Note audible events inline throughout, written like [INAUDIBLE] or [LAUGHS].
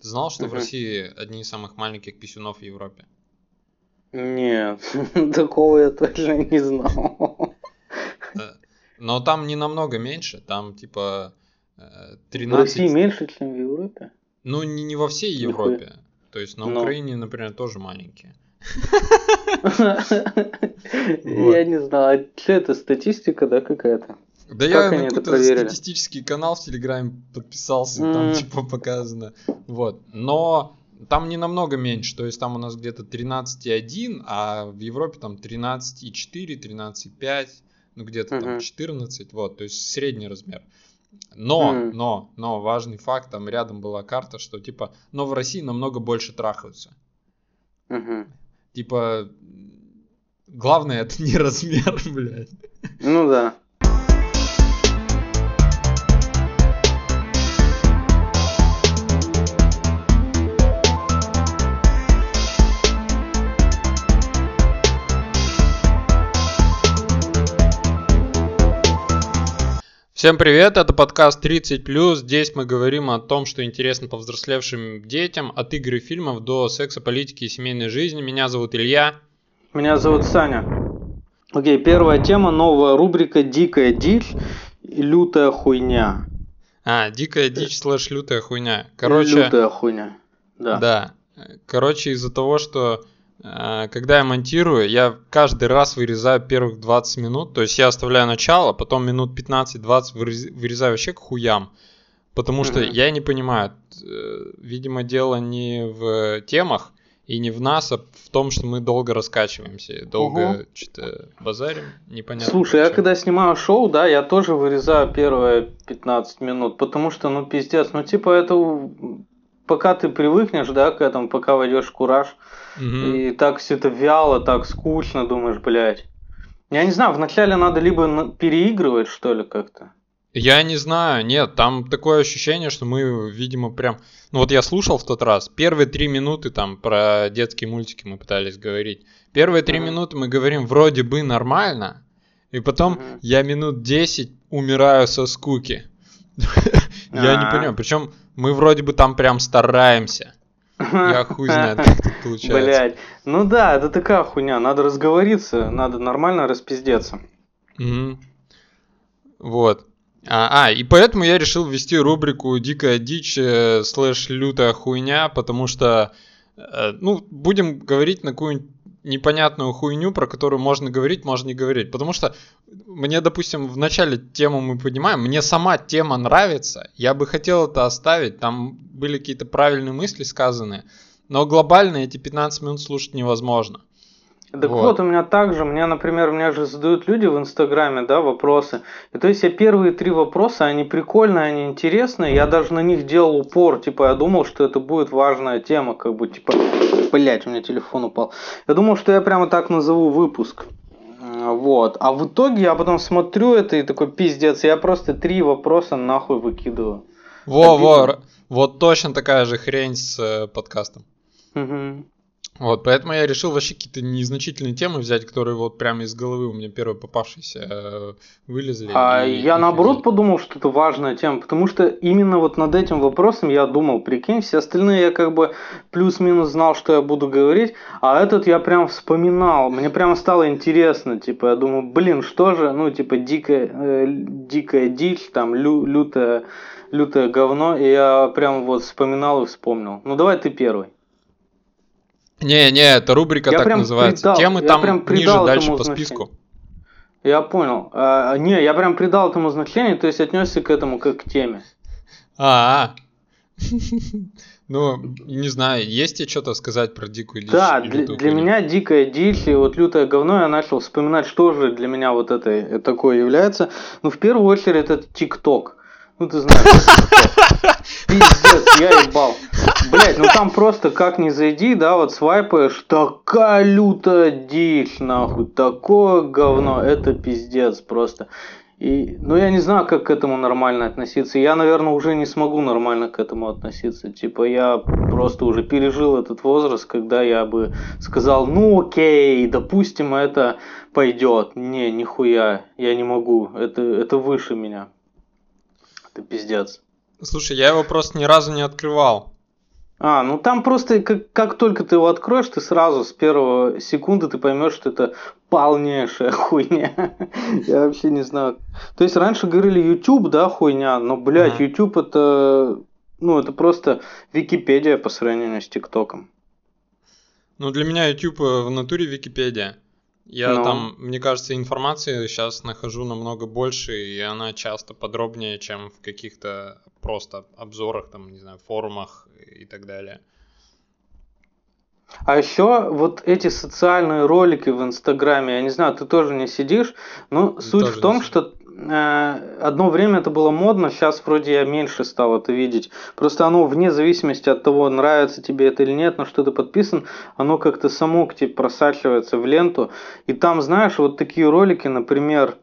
Ты знал, что в. России одни из самых маленьких писюнов в Европе? Нет, [LAUGHS] такого я точно не знал. Э, Но там не намного меньше, там типа э, В России 13... меньше, чем в Европе? Ну, не, не во всей Нихуя. Европе. То есть на Но. Украине, например, тоже маленькие. [LAUGHS] Я не знаю, а что это, статистика, да, какая-то? Да Как я они на какой-то статистический канал в Телеграме подписался, там М. типа показано. Вот. Но там не намного меньше, то есть там у нас где-то 13,1, а в Европе там 13,4, 13,5, ну где-то там Мгм. 14, вот, то есть средний размер. Но, М. но, но важный факт, там рядом была карта, что типа, но в России намного больше трахаются. Мгм. Типа, главное это не [LAUGHS] размер, блядь. Ну да. Всем привет, это подкаст 30+. Здесь мы говорим о том, что интересно повзрослевшим детям, от игр и фильмов до секса, политики и семейной жизни. Меня зовут Илья. Меня зовут Саня. Окей, первая тема, новая рубрика «Дикая дичь и лютая хуйня». А, дикая дичь слэш лютая хуйня. Короче, Лютая хуйня. Да. да. Короче, из-за того, что когда я монтирую, я каждый раз вырезаю первых 20 минут, то есть я оставляю начало, потом минут 15-20 вырез- вырезаю вообще к хуям. Потому что я не понимаю, э, видимо, дело не в темах и не в нас, а в том, что мы долго раскачиваемся, долго Ого. что-то базарим, непонятно. Слушай, я почему. когда снимаю шоу, да, я тоже вырезаю первые 15 минут, потому что, ну, пиздец, ну, типа, это пока ты привыкнешь, да, к этому, пока войдешь в кураж, Мгм. и так все это вяло, так скучно, думаешь, блядь. Я не знаю, вначале надо либо переигрывать, что ли, как-то. Я не знаю, нет, там такое ощущение, что мы, видимо, прям... Ну вот я слушал в тот раз, первые три минуты там про детские мультики мы пытались говорить. Первые три Мгм. минуты мы говорим вроде бы нормально, и потом Мгм. я минут 10 умираю со скуки. [LAUGHS] Я не А. понимаю, причем мы вроде бы там прям стараемся. Я [LAUGHS] хуй знает, как это получается. Блять. Ну да, это такая хуйня. Надо разговориться, надо нормально распиздеться. Мгм. Вот. А, а, и поэтому я решил ввести рубрику «Дикая дичь» э, слэш «Лютая хуйня», потому что, э, ну, будем говорить на какую-нибудь непонятную хуйню, про которую можно говорить, можно не говорить. Потому что мне, допустим, в начале тему мы поднимаем, мне сама тема нравится, я бы хотел это оставить, там были какие-то правильные мысли сказаны, но глобально эти 15 минут слушать невозможно. Так Вот. вот. у меня также, мне, например, мне же задают люди в Инстаграме, да, вопросы. И то есть я первые три вопроса, они прикольные, они интересные, я даже на них делал упор, типа я думал, что это будет важная тема, как бы, типа, блять, у меня телефон упал. Я думал, что я прямо так назову выпуск. Вот. А в итоге я потом смотрю это и такой пиздец, я просто три вопроса нахуй выкидываю. Во-во, вот точно такая же хрень с э, подкастом. Мгм. Вот, поэтому я решил вообще какие-то незначительные темы взять, которые вот прямо из головы у меня первые попавшиеся э, вылезли. А и я их наоборот взять. подумал, что это важная тема, потому что именно вот над этим вопросом я думал, прикинь, все остальные я как бы плюс-минус знал, что я буду говорить, а этот я прям вспоминал, мне прямо стало интересно, типа, я думаю, блин, что же, ну, типа, дикая, э, дикая дичь, там, лю- лютое, лютое говно, и я прям вот вспоминал и вспомнил. Ну, давай ты первый. Не, не, это рубрика Я так называется. придал- Темы там прям ниже, дальше по значение. списку. Я понял. А, не, я прям придал этому значение, то есть отнесся к этому как к теме. А, а. [LAUGHS] Ну, не знаю, есть тебе что-то сказать про дикую дичь? Да, для, для меня дикая дичь и вот лютое говно, я начал вспоминать, что же для меня вот это такое является. Ну, в первую очередь, это ТикТок. Ну, ты знаешь. Пиздец, я ебал. Блять, ну там просто как ни зайди, да, вот свайпаешь, такая лютая дичь, нахуй, такое говно, это пиздец просто. И, ну, я не знаю, как к этому нормально относиться. Я, наверное, уже не смогу нормально к этому относиться. Типа, я просто уже пережил этот возраст, когда я бы сказал, ну, окей, допустим, это пойдет. Не, нихуя, я не могу. Это, это выше меня. Это пиздец. Слушай, я его просто ни разу не открывал. А, ну там просто как, как только ты его откроешь, ты сразу с первого секунды ты поймешь, что это полнейшая [LAUGHS] хуйня. Я вообще не знаю. То есть раньше говорили YouTube, да, хуйня, но, блядь, YouTube это, ну, это просто Википедия по сравнению с ТикТоком. Ну, для меня YouTube в натуре Википедия. Я Ну. там, мне кажется, информации сейчас нахожу намного больше, и она часто подробнее, чем в каких-то просто обзорах, там, не знаю, форумах и так далее. А еще вот эти социальные ролики в Инстаграме, я не знаю, ты тоже не сидишь, но суть Тоже в том, что одно время это было модно, сейчас вроде я меньше стал это видеть. Просто оно вне зависимости от того, нравится тебе это или нет, на что ты подписан, оно как-то само к тебе просачивается в ленту. И там, знаешь, вот такие ролики, например,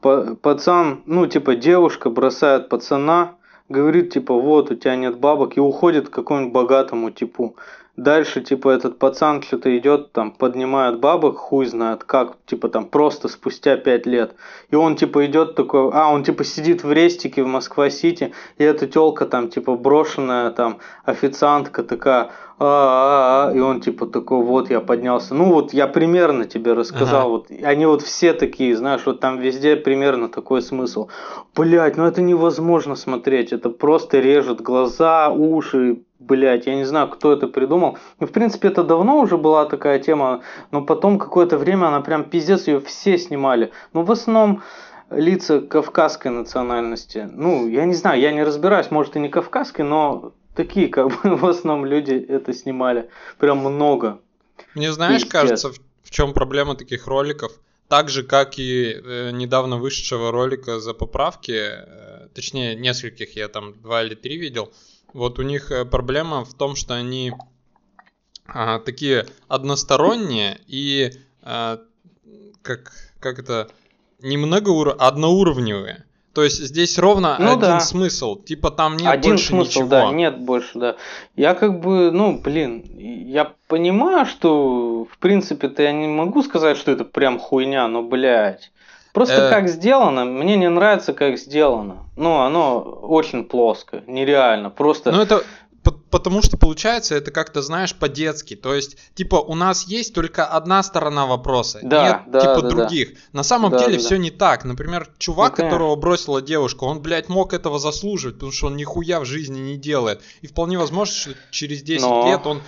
па- пацан, ну типа девушка бросает пацана, говорит типа вот у тебя нет бабок и уходит к какому-нибудь богатому типу. Дальше, типа, этот пацан что-то идет, там, поднимает бабок, хуй знает как, типа, там, просто спустя пять лет. И он, типа, идет такой, а, он, типа, сидит в рестике в Москва-Сити, и эта телка, там, типа, брошенная, там, официантка такая, а, а, а, и он, типа, такой, вот, я поднялся. Ну, вот, я примерно тебе рассказал, Ага. вот, они вот все такие, знаешь, вот там везде примерно такой смысл. Блять, ну это невозможно смотреть, это просто режет глаза, уши, блять, я не знаю, кто это придумал. Ну, в принципе, это давно уже была такая тема, но потом какое-то время она прям пиздец, ее все снимали. Ну, в основном лица кавказской национальности. Ну, я не знаю, я не разбираюсь, может и не кавказской, но такие, как бы, [LAUGHS] в основном люди это снимали. Прям много. Мне, знаешь, Пиздец. кажется, в, в чем проблема таких роликов? Так же, как и э, недавно вышедшего ролика за поправки, э, точнее, нескольких я там два или три видел, вот у них э, проблема в том, что они а, такие односторонние и а, как, как это немного ур- одноуровневые. То есть здесь ровно Ну один да. смысл. Типа там нет Один больше смысл, ничего. да, нет больше, да. Я как бы, ну, блин, я понимаю, что, в принципе-то я не могу сказать, что это прям хуйня, но, блядь. Просто Э. как сделано, мне не нравится, как сделано. Ну, оно очень плоско, нереально. Просто Ну, это потому что получается это как-то, знаешь, по-детски. То есть, типа, у нас есть только одна сторона вопроса, Да, нет, да, типа, да, да. других. На самом Да, деле да, все не так. Например, чувак, Ну, которого бросила девушка, он, блядь, мог этого заслуживать, потому что он нихуя в жизни не делает. И вполне возможно, что через 10 Но. лет он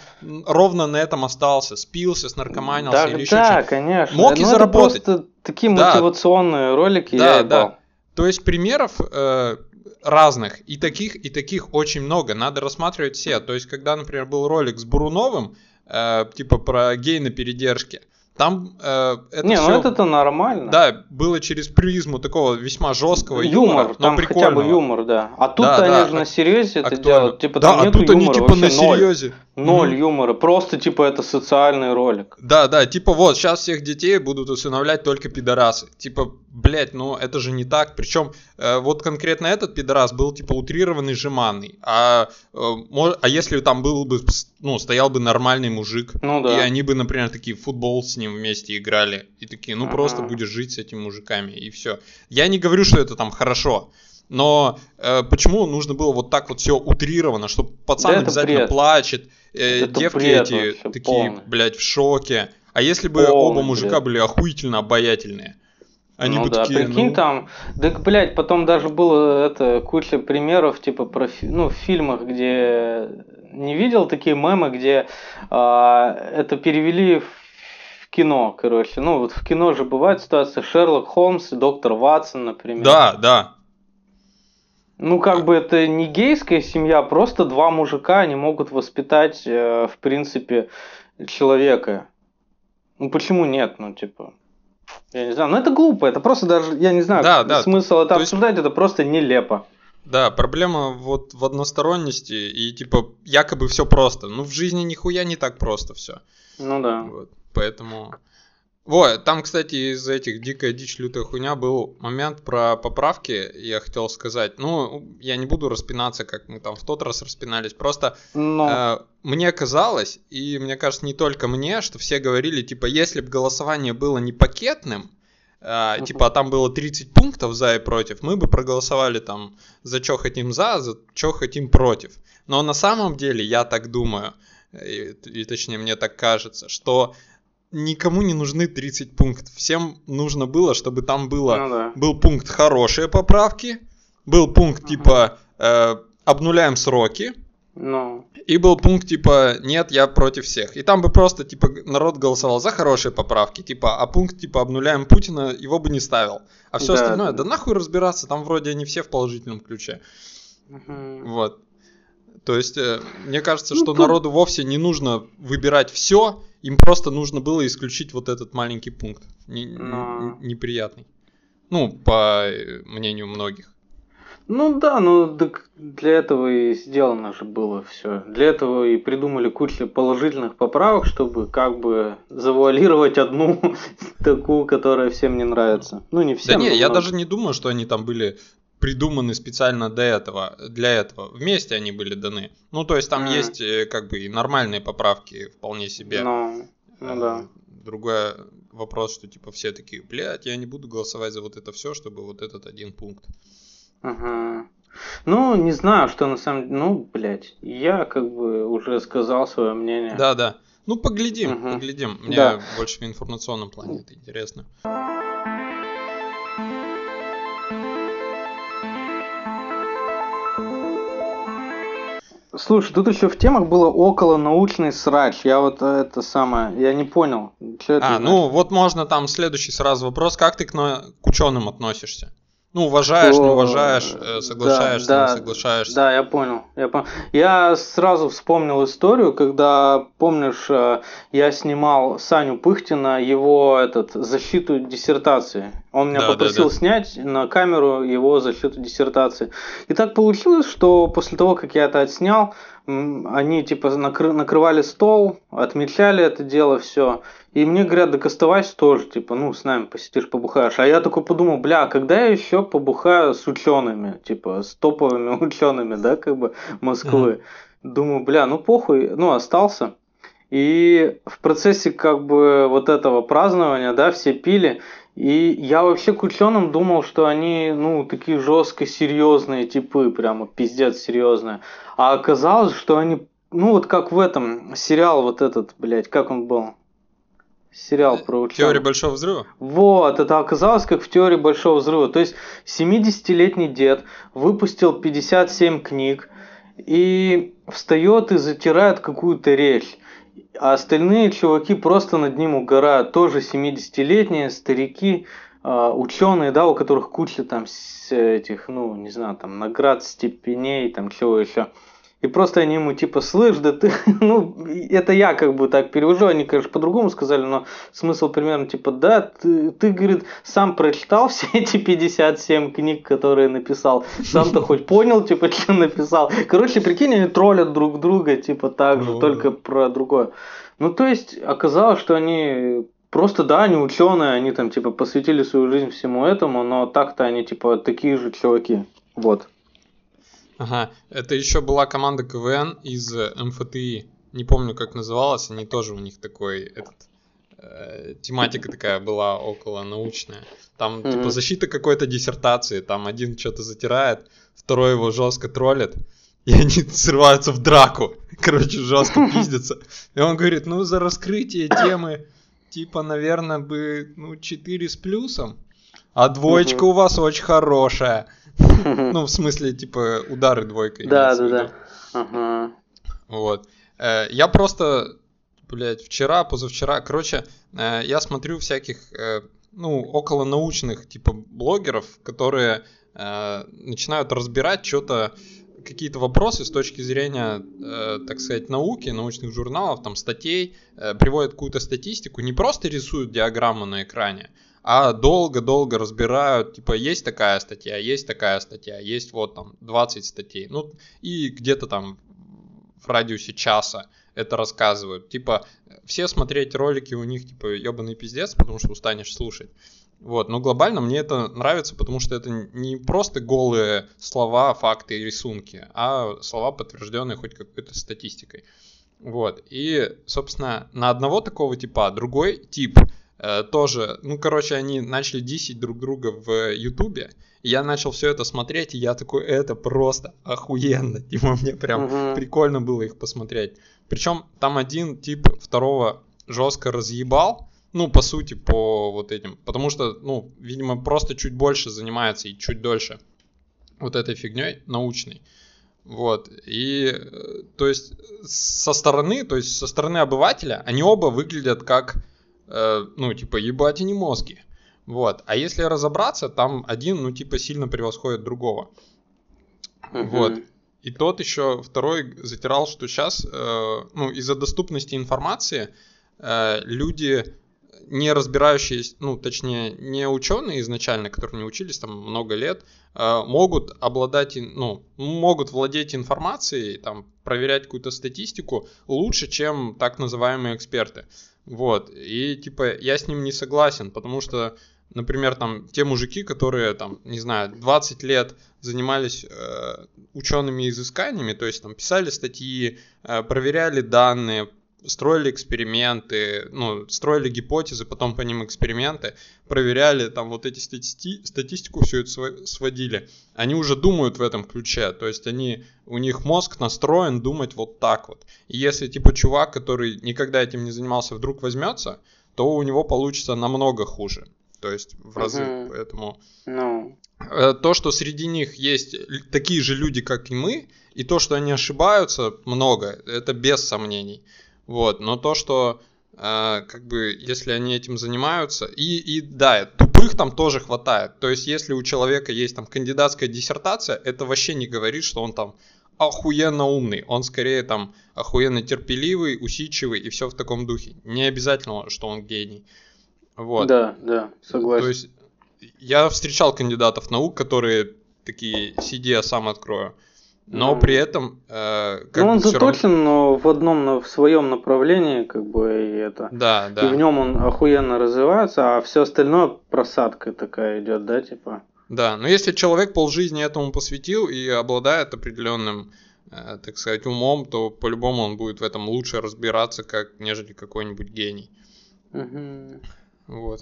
ровно на этом остался, спился, снаркоманился да, или еще да, что-то. конечно. Мог и Ну, заработать. Это просто такие Да. мотивационные ролики, Да, я да. ебал. То есть примеров э, разных, и таких, и таких очень много. Надо рассматривать все. То есть, когда, например, был ролик с Буруновым, э, типа про гей на передержке, там э, это не, всё, ну это-то нормально. да, было через призму такого весьма жесткого юмора, юмор, но там хотя бы прикольного. юмор, да. А тут Да, они да, же на ак- серьезе это делают. Типа да, там а нету тут они юмора, типа на вообще ноль. серьезе. Ноль Мгм. юмора, просто типа это социальный ролик. Да, да, типа вот, сейчас всех детей будут усыновлять только пидорасы. Типа, блять, ну это же не так. Причем вот конкретно этот пидорас был типа утрированный, жеманный. А, э, а если там был бы, ну, стоял бы нормальный мужик, Ну и да. они бы, например, такие футбол с ним вместе играли, и такие, ну просто будешь жить с этими мужиками, и все. Я не говорю, что это там хорошо. Но э, почему нужно было вот так вот все утрировано, что пацан Да обязательно бред. плачет, э, Это девки бред эти вообще такие, полный. блядь, в шоке. А если бы Полный оба мужика бред. были охуительно обаятельные? Они ну бы да, такие, прикинь, ну, там, да, блядь, потом даже было это куча примеров, типа, про, ну, в фильмах, где не видел такие мемы, где а, это перевели в кино, короче. Ну, вот в кино же бывает ситуация Шерлок Холмс и доктор Ватсон, например. да, да. Ну, как бы это не гейская семья, просто два мужика, они могут воспитать, э, в принципе, человека. Ну, почему нет? Ну, типа, я не знаю. Ну, это глупо, это просто даже, я не знаю, Да, да. смысл это То есть- обсуждать, это просто нелепо. Да, проблема вот в односторонности и типа якобы все просто. Ну в жизни нихуя не так просто все. Ну да. Вот, поэтому... Вот, там, кстати, из этих дикая дичь, лютая хуйня был момент про поправки, я хотел сказать. Ну, я не буду распинаться, как мы там в тот раз распинались. Просто Но, э, мне казалось, и мне кажется, не только мне, что все говорили, типа, если бы голосование было не пакетным, а, типа там было 30 пунктов за и против, мы бы проголосовали там за что хотим за, за что хотим против. Но на самом деле, я так думаю, и, и точнее мне так кажется, что никому не нужны 30 пунктов. Всем нужно было, чтобы там было, Ну да. был пункт хорошие поправки, был пункт типа э, обнуляем сроки, Ну, и был пункт типа нет, я против всех. И там бы просто типа народ голосовал за хорошие поправки, типа, а пункт типа обнуляем Путина его бы не ставил. А все Да, остальное, да. да нахуй разбираться, там вроде они все в положительном ключе. мгм. Вот. То есть, э, мне кажется, Ну, что тут- народу вовсе не нужно выбирать все, им просто нужно было исключить вот этот маленький пункт. Не- не- неприятный. Ну, по э, мнению многих. Ну да, ну так для этого и сделано же было все. Для этого и придумали кучу положительных поправок, чтобы как бы завуалировать одну [LAUGHS] такую, которая всем не нравится. Ну не всем. да не, я даже не думаю, что они там были придуманы специально для этого, для этого. Вместе они были даны. Ну, то есть там Мгм. есть э, как бы и нормальные поправки вполне себе. Ну, ну Э, да. Другой вопрос, что типа все такие, блядь, я не буду голосовать за вот это все, чтобы вот этот один пункт. Ага. Ну, не знаю, что на самом деле. Ну, блядь, я как бы уже сказал свое мнение. Да, да. Ну, поглядим, Мгм. поглядим. Мне Да. больше в информационном плане это интересно. Слушай, тут еще в темах было около научный срач. Я вот э, это самое, я не понял. Что это А, значит? ну вот можно там следующий сразу вопрос, как ты к, к ученым относишься? Ну, уважаешь, не О, уважаешь, э, соглашаешься, да, не да, соглашаешься. Да, я понял, я понял. Я сразу вспомнил историю, когда, помнишь, э, я снимал Саню Пыхтина, его этот, защиту диссертации. Он меня Да, да, попросил да. снять на камеру его защиту диссертации. И так получилось, что после того, как я это отснял, они типа накры- накрывали стол, отмечали это дело, все. И мне говорят, да оставайся тоже, типа, ну, с нами посидишь, побухаешь. А я такой подумал, бля, когда я еще побухаю с учеными, типа, с топовыми [LAUGHS] учеными, да, как бы, Москвы. Думаю, бля, ну похуй, ну, остался. И в процессе как бы вот этого празднования, да, все пили. И я вообще к ученым думал, что они, ну, такие жестко серьезные типы, прямо пиздец серьезные. А оказалось, что они, ну, вот как в этом сериал вот этот, блядь, как он был? Сериал про ученых. Теория большого взрыва? Вот, это оказалось как в теории большого взрыва. То есть 70-летний дед выпустил 57 книг и встает и затирает какую-то речь. А остальные чуваки просто над ним угорают. Тоже 70-летние старики, ученые, да, у которых куча там этих, ну, не знаю, там наград, степеней, там чего еще. И просто они ему типа, слышь, да ты, [LAUGHS] ну, это я как бы так перевожу, они, конечно, по-другому сказали, но смысл примерно типа, да, ты, ты, говорит, сам прочитал все эти 57 книг, которые написал, сам-то хоть понял, типа, что написал. Короче, прикинь, они троллят друг друга, типа, так же, Ну, только про другое. Ну, то есть, оказалось, что они просто, да, они ученые, они там, типа, посвятили свою жизнь всему этому, но так-то они, типа, такие же чуваки. Вот. Ага, это еще была команда КВН из э, МФТИ. Не помню, как называлась, они тоже у них такой, этот, э, тематика такая была около научная. Там Мгм. типа защита какой-то диссертации, там один что-то затирает, второй его жестко троллит, и [LAUGHS] они срываются в драку. Короче, жестко [LAUGHS] пиздятся. И он говорит, ну за раскрытие темы, типа, наверное, бы, ну, 4 с плюсом, а двоечка Мгм. у вас очень хорошая. Ну, в смысле, типа, удары двойкой. Да, да, да. Ага. Вот. Э, Я просто, блядь, вчера, позавчера, короче, э, я смотрю всяких, э, ну, около научных, типа, блогеров, которые начинают разбирать что-то, какие-то вопросы с точки зрения, э, так сказать, науки, научных журналов, там, статей, э, приводят какую-то статистику, не просто рисуют диаграмму на экране, а долго-долго разбирают, типа, есть такая статья, есть такая статья, есть вот там 20 статей, ну, и где-то там в радиусе часа это рассказывают. Типа, все смотреть ролики у них, типа, ебаный пиздец, потому что устанешь слушать. Вот, но глобально мне это нравится, потому что это не просто голые слова, факты и рисунки, а слова, подтвержденные хоть какой-то статистикой. Вот, и, собственно, на одного такого типа, другой тип тоже, ну, короче, они начали дисить друг друга в Ютубе, я начал все это смотреть, и я такой, это просто охуенно, [LAUGHS] типа, мне прям Мгм. прикольно было их посмотреть. Причем там один тип второго жестко разъебал, ну, по сути, по вот этим, потому что, ну, видимо, просто чуть больше занимается и чуть дольше вот этой фигней научной. Вот, и, э, то есть, со стороны, то есть, со стороны обывателя, они оба выглядят как, э, ну, типа, ебать они мозги. Вот, а если разобраться, там один, ну, типа, сильно превосходит другого. Мгм. Вот. И тот еще второй затирал, что сейчас, ну, из-за доступности информации, э, люди, не разбирающиеся, ну, точнее, не ученые изначально, которые не учились там много лет, э, могут обладать, ну, могут владеть информацией, там, проверять какую-то статистику лучше, чем так называемые эксперты. Вот. И, типа, я с ним не согласен, потому что, например, там, те мужики, которые, там, не знаю, 20 лет занимались э, учеными изысканиями, то есть там писали статьи, э, проверяли данные, строили эксперименты, ну, строили гипотезы, потом по ним эксперименты, проверяли там вот эти стати- статистику, все это сводили. Они уже думают в этом ключе, то есть они, у них мозг настроен думать вот так вот. И если типа чувак, который никогда этим не занимался, вдруг возьмется, то у него получится намного хуже. То есть в разы, Мгм. поэтому... Ну, Э, то, что среди них есть такие же люди, как и мы, и то, что они ошибаются, много, это без сомнений. Вот, но то, что э, как бы, если они этим занимаются, и, и да, тупых там тоже хватает. То есть, если у человека есть там кандидатская диссертация, это вообще не говорит, что он там охуенно умный. Он скорее там охуенно терпеливый, усидчивый и все в таком духе. Не обязательно, что он гений. Вот. да, да, согласен. То есть я встречал кандидатов наук, которые такие, сиди, я сам открою. Но Мгм. при этом, э, как ну, он всё равно- заточен, но в одном, в своем направлении, как бы, и это. Да, И в да. нем он охуенно развивается, а все остальное просадка такая идет, да, типа. Да, но если человек полжизни этому посвятил и обладает определенным, э, так сказать, умом, то по-любому он будет в этом лучше разбираться, как нежели какой-нибудь гений. Мгм. Вот.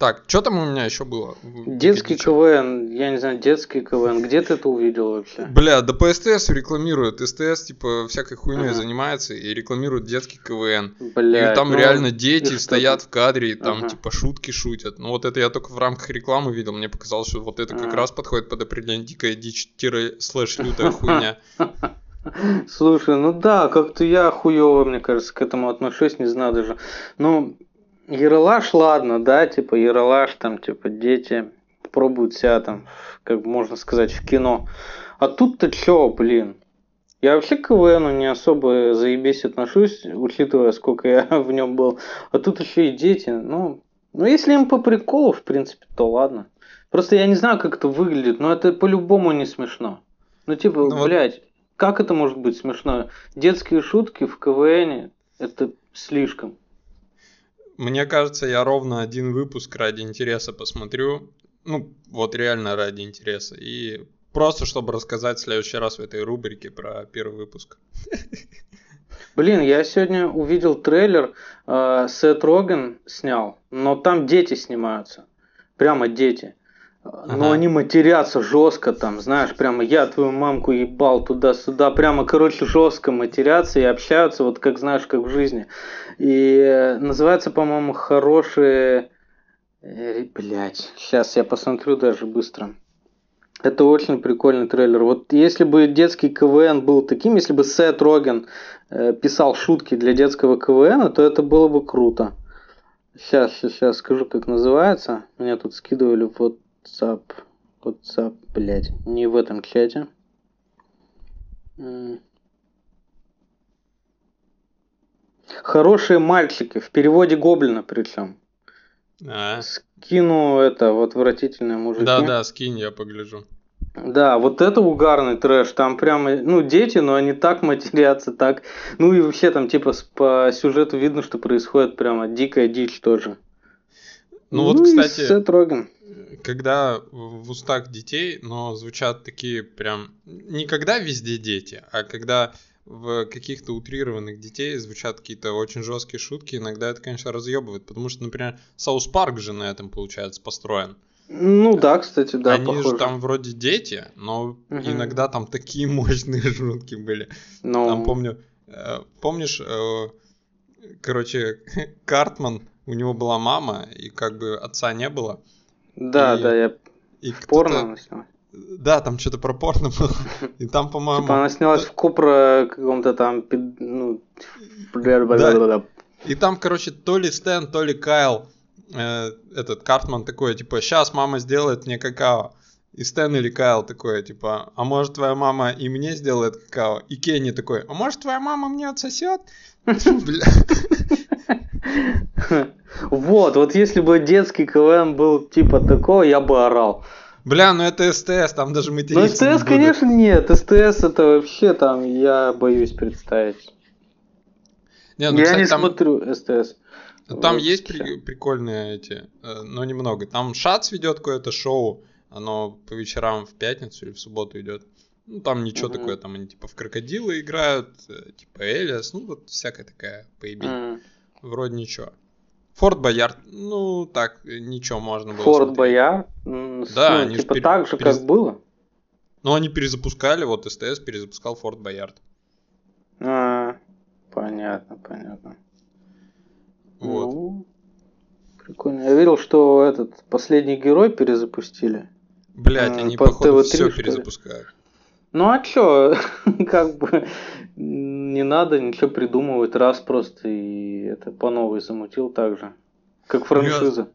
Так, что там у меня еще было? Детский КВН, я не знаю, детский КВН, где ты это увидел вообще? Бля, да по СТС рекламируют. СТС, типа, всякой хуйней Ага. занимается и рекламирует детский КВН. Бля, и там реально дети стоят в кадре и там, Ага. типа, шутки шутят. Ну, вот это я только в рамках рекламы видел. Мне показалось, что вот это как Ага. раз подходит под определение дикая дичь тире слэш лютая [LAUGHS] хуйня. Слушай, ну да, как-то я хуёво, мне кажется, к этому отношусь, не знаю даже. Ну, Ералаш, ладно, да, типа Ералаш, там, типа, дети пробуют себя там, как можно сказать, в кино. А тут-то чё, блин? Я вообще к КВНу не особо заебись отношусь, учитывая, сколько я [LAUGHS] в нем был. А тут еще и дети, ну... Ну, если им по приколу, в принципе, то ладно. Просто я не знаю, как это выглядит, но это по-любому не смешно. Ну, типа, Ну блядь, как это может быть смешно? Детские шутки в КВНе, это слишком. Мне кажется, я ровно один выпуск ради интереса посмотрю. Ну, вот реально ради интереса. И просто, чтобы рассказать в следующий раз в этой рубрике про первый выпуск. Блин, я сегодня увидел трейлер, э, Сет Роген снял, но там дети снимаются. Прямо дети. Но Ага. они матерятся жестко там, знаешь, прямо я твою мамку ебал туда-сюда, прямо, короче, жестко матерятся и общаются, вот как знаешь, как в жизни. И э, называется, по-моему, хорошие... Э, Блять, сейчас я посмотрю даже быстро. Это очень прикольный трейлер. Вот если бы детский КВН был таким, если бы Сет Роген э, писал шутки для детского КВН, то это было бы круто. Сейчас, сейчас скажу, как называется. Меня тут скидывали в WhatsApp. WhatsApp, блядь, не в этом чате. Хорошие мальчики, в переводе Гоблина причем. А, Скину это в отвратительные мужики. Да-да, скинь, я погляжу. Да, вот это угарный трэш. Там прямо, ну, дети, но они так матерятся, так. Ну и вообще там, типа, по сюжету видно, что происходит прямо дикая дичь тоже. Ну вот, и кстати, Сет Роген. Когда в устах детей, но звучат такие прям... Не когда везде дети, а когда в каких-то утрированных детей звучат какие-то очень жесткие шутки, иногда это, конечно, разъебывает, потому что, например, Саус Парк же на этом, получается, построен. Ну да, кстати, да, Они похоже. же там вроде дети, но Мгм. иногда там такие мощные шутки были. Ну, Там помню, э, помнишь, э, короче, [LAUGHS] Картман, у него была мама, и как бы отца не было. Да, и- да, я И порно она снялась. Да, там что-то про порно было. И там, по-моему... Типа она снялась в Купра каком-то там, ну, бля-бля-бля-бля-бля. И там, короче, то ли Стэн, то ли Кайл, э, этот Картман такой, типа, сейчас мама сделает мне какао. И Стэн или Кайл такой, типа, а может твоя мама и мне сделает какао? И Кенни такой, а может твоя мама мне отсосет? [LAUGHS] Бля. [LAUGHS] Вот, вот если бы детский КВН был типа такого, я бы орал. Бля, ну это СТС, там даже Ну, материться не СТС, конечно, нет. СТС это вообще там, я боюсь представить. Не, ну, я кстати, не там, смотрю СТС. там Вот есть при- прикольные эти, э, но немного. Там Шац ведет какое-то шоу, оно по вечерам в пятницу или в субботу идет. Ну, там ничего Мгм. такое, там они типа в крокодилы играют, э, типа Элиас, ну, вот всякая такая поебень. М. Вроде ничего. Форт Боярд, ну, так, э, ничего можно было Форт смотреть. Боярд. Да, ну, они типа пере- так же, перез- как было. Ну, они перезапускали, вот СТС перезапускал Форт Боярд. А, понятно, понятно. Вот. Ну, прикольно. Я видел, что этот последний герой перезапустили. Блять, М, они, по походу, TV3, все перезапускают. Ну а чё, [LAUGHS] как бы не надо ничего придумывать, раз просто и это по новой замутил так же. Как франшиза.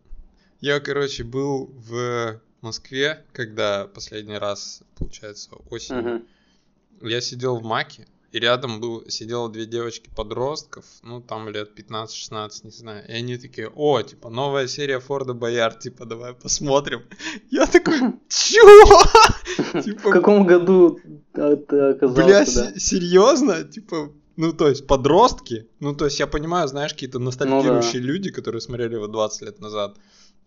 Я, короче, был в Москве, когда последний раз, получается, осенью. Мгм. Я сидел в Маке, и рядом был, сидело две девочки подростков, ну, там лет 15-16, не знаю. И они такие, о, типа, новая серия Форда Боярд, типа, давай посмотрим. [LAUGHS] Я такой, чё? [LAUGHS] В Типа, каком году это оказался, бля, серьезно? Типа, ну, то есть, подростки? Ну, то есть, я понимаю, знаешь, какие-то ностальгирующие люди, которые смотрели его 20 лет назад.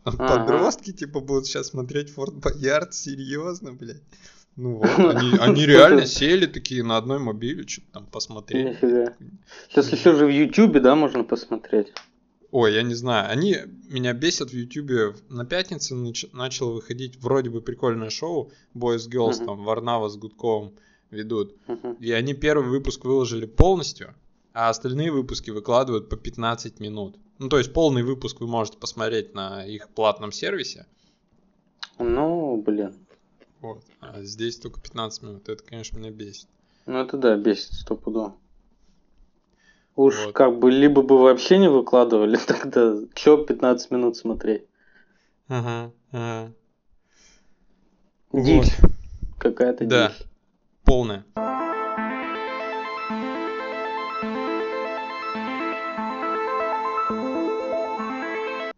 Подростки, типа, будут сейчас смотреть Форт Боярд, серьезно, блядь. Ну вот, они, они реально сели такие на одной мобиле, что-то там посмотрели. Сейчас еще же в Ютубе, да, можно посмотреть. Ой, я не знаю, они меня бесят в Ютубе. На пятнице нач- начало выходить вроде бы прикольное шоу Boys Girls, Мгм. там Варнава с Гудковым ведут. Мгм. И они первый выпуск выложили полностью, а остальные выпуски выкладывают по 15 минут. Ну, то есть полный выпуск вы можете посмотреть на их платном сервисе. Ну, блин. Вот. А здесь только 15 минут. Это, конечно, меня бесит. Ну это да, бесит стопудово. Уж Вот. как бы либо бы вообще не выкладывали, [LAUGHS] тогда чё 15 минут смотреть? Ага, ага. Дичь. Вот. Какая-то Да. дичь. Полная.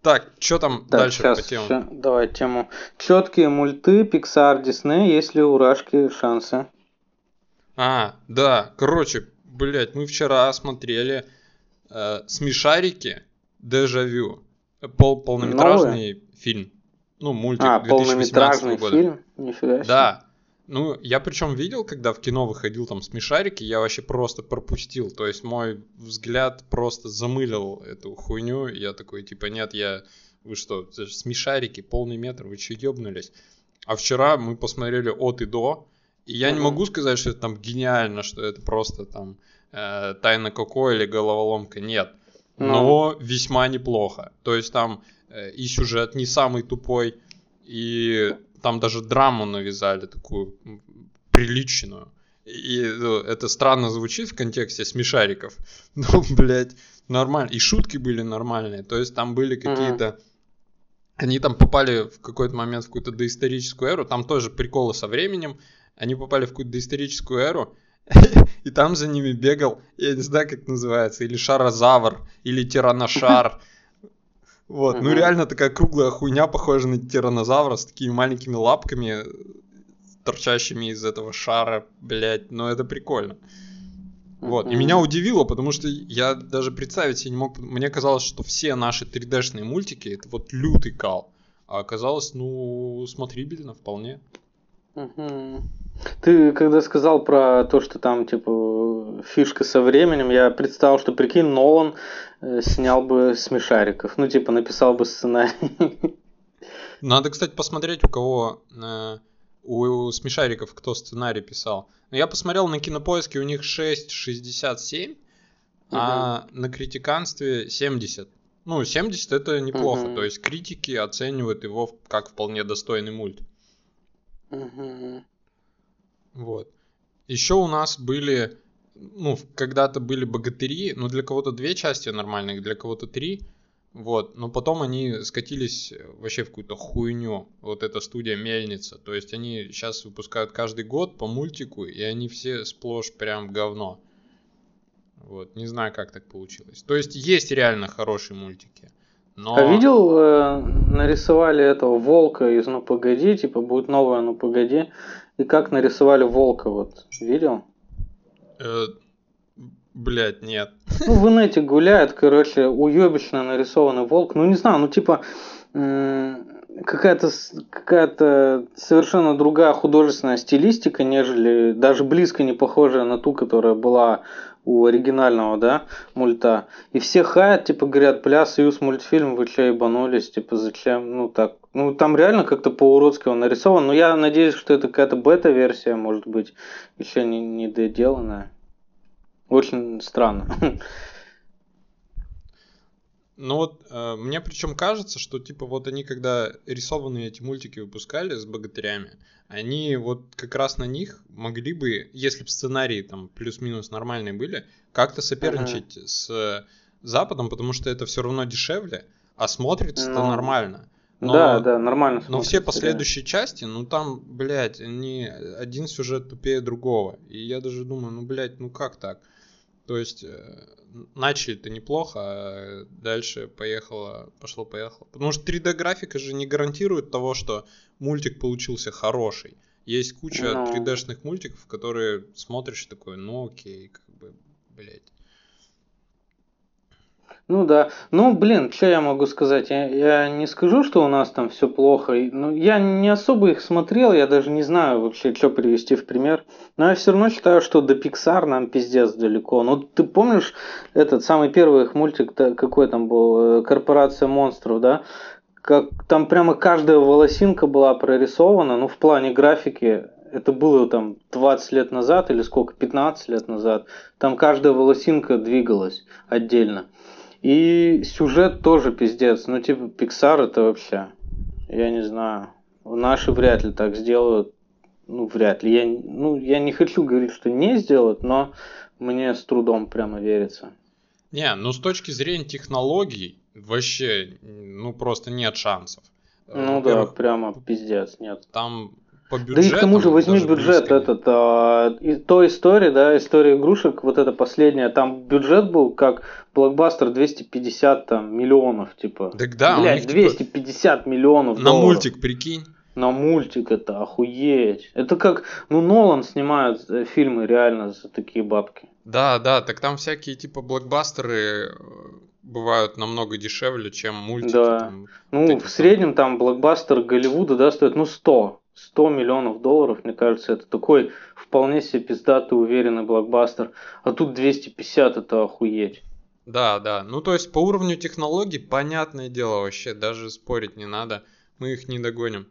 Так, что там Так, дальше сейчас, по темам? ща- давай тему. Четкие мульты, Pixar, Disney, есть ли у Рашки шансы? А, да, короче, блять, мы вчера смотрели э, смешарики Дежавю. Пол полнометражный фильм. Ну, мультик а, 2018 полнометражный года. фильм? Нифига себе. Да. Ну, я причем видел, когда в кино выходил там смешарики, я вообще просто пропустил. То есть мой взгляд просто замылил эту хуйню. Я такой, типа, нет, я... Вы что, смешарики, полный метр, вы че ёбнулись? А вчера мы посмотрели от и до, и я не могу сказать, что это там гениально, что это просто там э, Тайна Коко или Головоломка, нет. Ну. Но весьма неплохо. То есть там э, и сюжет не самый тупой, и там даже драму навязали такую приличную. И ну, это странно звучит в контексте смешариков. [LAUGHS] Но, блядь, нормально. И шутки были нормальные. То есть там были какие-то... Они там попали в какой-то момент в какую-то доисторическую эру. Там тоже приколы со временем. Они попали в какую-то доисторическую эру. [LAUGHS] И там за ними бегал, я не знаю, как называется, или шарозавр, или тираношар. [LAUGHS] Вот, ну Мгм. реально такая круглая хуйня, похожа на тиранозавра, с такими маленькими лапками, торчащими из этого шара, блядь, но это прикольно. Вот, и меня удивило, потому что я даже представить себе не мог, мне казалось, что все наши 3D-шные мультики это вот лютый кал. А оказалось, ну, смотрибельно вполне. Угу. Ты когда сказал про то, что там, типа, фишка со временем, я представил, что, прикинь, Нолан э, снял бы смешариков. Ну, типа, написал бы сценарий. Надо, кстати, посмотреть, у кого... Э, у, смешариков кто сценарий писал. Но я посмотрел на кинопоиске, у них 6,67, угу. а на критиканстве 70. Ну, 70 это неплохо. Угу. То есть критики оценивают его как вполне достойный мульт. Угу. Вот. Еще у нас были, ну, когда-то были богатыри, ну, для кого-то две части нормальных, для кого-то три. Вот, но потом они скатились вообще в какую-то хуйню. Вот эта студия Мельница. То есть они сейчас выпускают каждый год по мультику, и они все сплошь прям говно. Вот, не знаю, как так получилось. То есть есть реально хорошие мультики. Но... А видел, э, нарисовали этого волка из Ну погоди, типа будет новое Ну погоди. И как нарисовали волка, вот, видел? Э, блять, нет. Ну, в инете гуляет, короче, уебично нарисованный волк. Ну, не знаю, ну, типа, какая-то какая-то совершенно другая художественная стилистика, нежели даже близко не похожая на ту, которая была у оригинального, да, мульта. И все хаят, типа, говорят, бля, союз мультфильм, вы че ебанулись, типа, зачем, ну так. Ну, там реально как-то по-уродски он нарисован, но я надеюсь, что это какая-то бета-версия, может быть, еще не, не доделанная. Очень странно. [LAUGHS] Ну вот, э, мне причем кажется, что типа вот они когда рисованные эти мультики выпускали с богатырями, они вот как раз на них могли бы, если бы сценарии там плюс-минус нормальные были, как-то соперничать ага. с Западом, потому что это все равно дешевле, а смотрится это ну, нормально. Но, да, да, нормально. Но все последующие части, ну там, блядь, они один сюжет тупее другого. И я даже думаю, ну, блядь, ну как так? То есть э, начали-то неплохо, а дальше поехало, пошло-поехало. Потому что 3D-графика же не гарантирует того, что мультик получился хороший. Есть куча no. 3D-шных мультиков, которые смотришь такой, ну окей, как бы, блядь. Ну да. Ну, блин, что я могу сказать? Я, я не скажу, что у нас там все плохо. Ну, я не особо их смотрел, я даже не знаю вообще, что привести в пример. Но я все равно считаю, что до Pixar нам пиздец далеко. Ну, ты помнишь этот самый первый их мультик, какой там был? Э, Корпорация монстров, да? Как, там прямо каждая волосинка была прорисована, ну, в плане графики это было там 20 лет назад или сколько, 15 лет назад, там каждая волосинка двигалась отдельно. И сюжет тоже пиздец. Ну, типа, Pixar это вообще, я не знаю. Наши вряд ли так сделают. Ну, вряд ли. Я, ну, я не хочу говорить, что не сделают, но мне с трудом прямо верится. Не, ну с точки зрения технологий вообще, ну просто нет шансов. Ну да, прямо пиздец, нет. Там по бюджету. Да и к тому же возьми бюджет этот, а, и, той истории, да, история игрушек, вот эта последняя, там бюджет был как блокбастер 250 там, миллионов, типа. Так да, Блядь, 250 типа, миллионов На долларов. мультик, прикинь. На мультик это охуеть. Это как, ну, Нолан снимает э, фильмы реально за такие бабки. Да, да, так там всякие типа блокбастеры э, бывают намного дешевле, чем мультики. Да. Там, ну, в среднем там блокбастер Голливуда, да, стоит, ну, 100. 100 миллионов долларов, мне кажется, это такой вполне себе пиздатый, уверенный блокбастер. А тут 250, это охуеть. Да, да. Ну, то есть по уровню технологий, понятное дело, вообще даже спорить не надо. Мы их не догоним.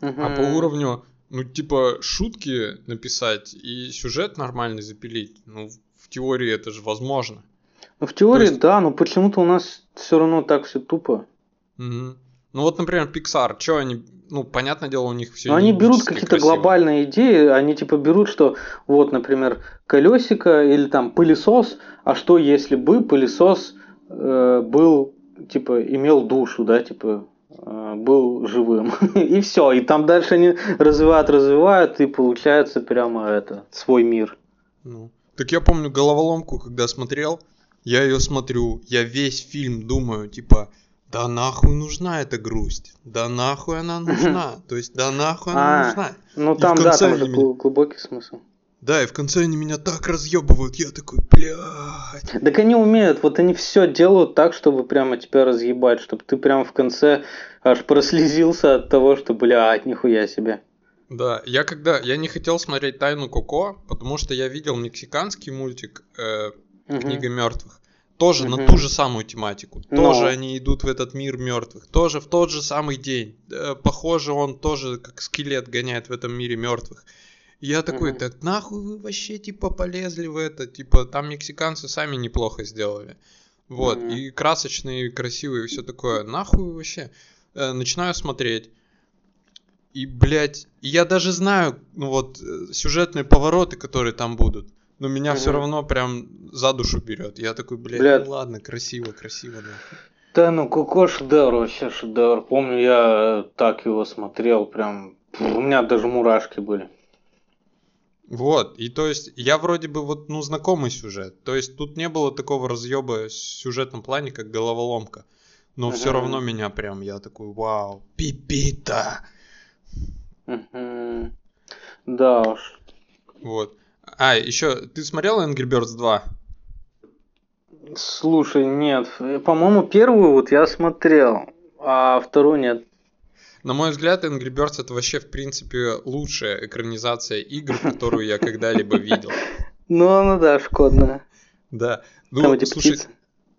Угу. А по уровню, ну, типа, шутки написать и сюжет нормальный запилить, ну, в теории это же возможно. Ну, в теории, есть... да, но почему-то у нас все равно так все тупо. Угу. Ну вот, например, Pixar, что они ну, понятное дело, у них все. Но они берут какие-то глобальные идеи, они типа берут, что вот, например, колесико или там пылесос, а что если бы пылесос э, был, типа, имел душу, да, типа, э, был живым. [LAUGHS] и все. И там дальше они развивают, развивают, и получается прямо это, свой мир. Ну. Так я помню головоломку, когда смотрел, я ее смотрю, я весь фильм думаю, типа, да нахуй нужна эта грусть, да нахуй она нужна, то есть да нахуй она а, нужна. Ну там да, там же глубокий смысл. Да, и в конце они меня так разъебывают, я такой, блядь. Так они умеют, вот они все делают так, чтобы прямо тебя разъебать, чтобы ты прямо в конце аж прослезился от того, что, блядь, нихуя себе. Да, я когда, я не хотел смотреть Тайну Коко, потому что я видел мексиканский мультик э, Книга мертвых. Тоже на ту же самую тематику. Но. Тоже они идут в этот мир мертвых. Тоже в тот же самый день. Э, Похоже, он тоже как скелет гоняет в этом мире мертвых. И я такой, Мгм. так нахуй вы вообще типа полезли в это? Типа там мексиканцы сами неплохо сделали. Вот, Мгм. и красочные, и красивые, и все такое. Нахуй вообще? Э, начинаю смотреть. И, блядь, я даже знаю, ну вот, э, сюжетные повороты, которые там будут. Но меня все Мгм. равно прям за душу берет. Я такой, блядь, Блядь. ну ладно, красиво, красиво, нахуй. Да ну Коко шедевр, вообще шедевр. Помню, я так его смотрел, прям, у меня даже мурашки были. Вот, и то есть я вроде бы вот, ну, знакомый сюжет. То есть тут не было такого разъеба в сюжетном плане, как головоломка. Но все Мгм. равно меня прям, я такой, вау, пипита. Мгм. Да уж. Вот. А, еще, ты смотрел Angry Birds 2? Слушай, нет, э, по-моему, первую вот я смотрел, а вторую нет. На мой взгляд, Angry Birds это вообще, в принципе, лучшая экранизация игр, которую я когда-либо видел. [LAUGHS] Ну, она да, шкодная. Да. Ну, слушай,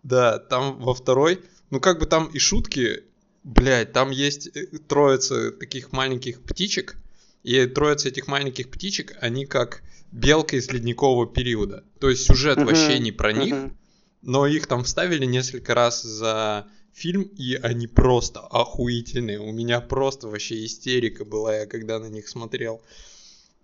да, там во второй, ну как бы там и шутки, блядь, там есть э, троица таких маленьких птичек, и троица этих маленьких птичек, они как белка из ледникового периода. То есть сюжет вообще Мгм, не про них, мгм. но их там вставили несколько раз за фильм, и они просто охуительные. У меня просто вообще истерика была, я когда на них смотрел.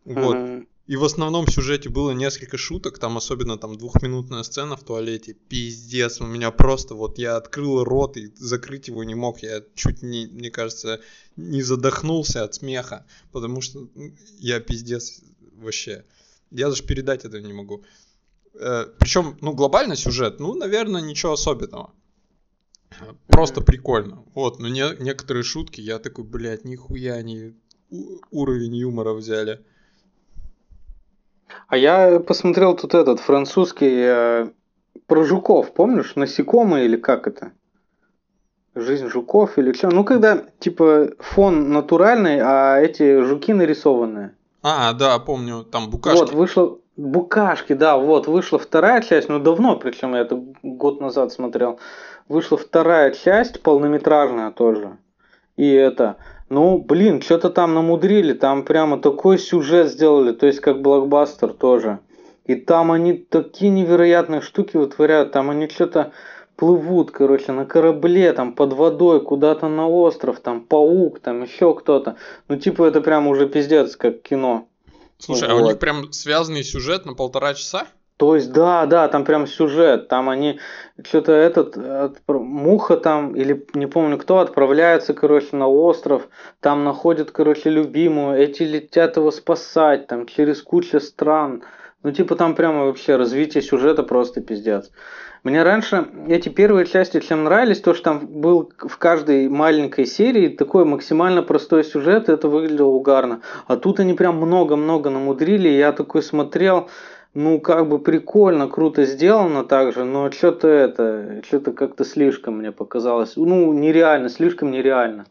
Вот. Мгм. И в основном в сюжете было несколько шуток, там особенно там двухминутная сцена в туалете, пиздец, у меня просто вот я открыл рот и закрыть его не мог, я чуть не, мне кажется, не задохнулся от смеха, потому что ну, я пиздец вообще, я даже передать это не могу. Причем, ну, глобально сюжет, ну, наверное, ничего особенного. Просто прикольно. Вот, но не- некоторые шутки, я такой, блядь, нихуя они уровень юмора взяли. А я посмотрел тут этот французский э, про жуков, помнишь, насекомые или как это? Жизнь жуков или что? Ну, когда, типа, фон натуральный, а эти жуки нарисованные. А, да, помню, там букашки. Вот, вышла... Букашки, да, вот, вышла вторая часть, ну, давно, причем я это год назад смотрел. Вышла вторая часть, полнометражная тоже. И это, ну, блин, что-то там намудрили, там прямо такой сюжет сделали, то есть как блокбастер тоже. И там они такие невероятные штуки вытворяют, там они что-то плывут, короче, на корабле, там под водой, куда-то на остров, там паук, там еще кто-то. Ну, типа, это прям уже пиздец, как кино. Слушай, а у Вот. них прям связанный сюжет на полтора часа? То есть, да, да, там прям сюжет, там они что-то этот, муха там, или не помню кто, отправляется, короче, на остров, там находят, короче, любимую, эти летят его спасать, там, через кучу стран. Ну, типа, там прямо вообще развитие сюжета просто пиздец. Мне раньше эти первые части чем нравились, то, что там был в каждой маленькой серии такой максимально простой сюжет, и это выглядело угарно. А тут они прям много-много намудрили, и я такой смотрел, ну, как бы прикольно, круто сделано также, но что-то это, что-то как-то слишком мне показалось. Ну, нереально, слишком нереально.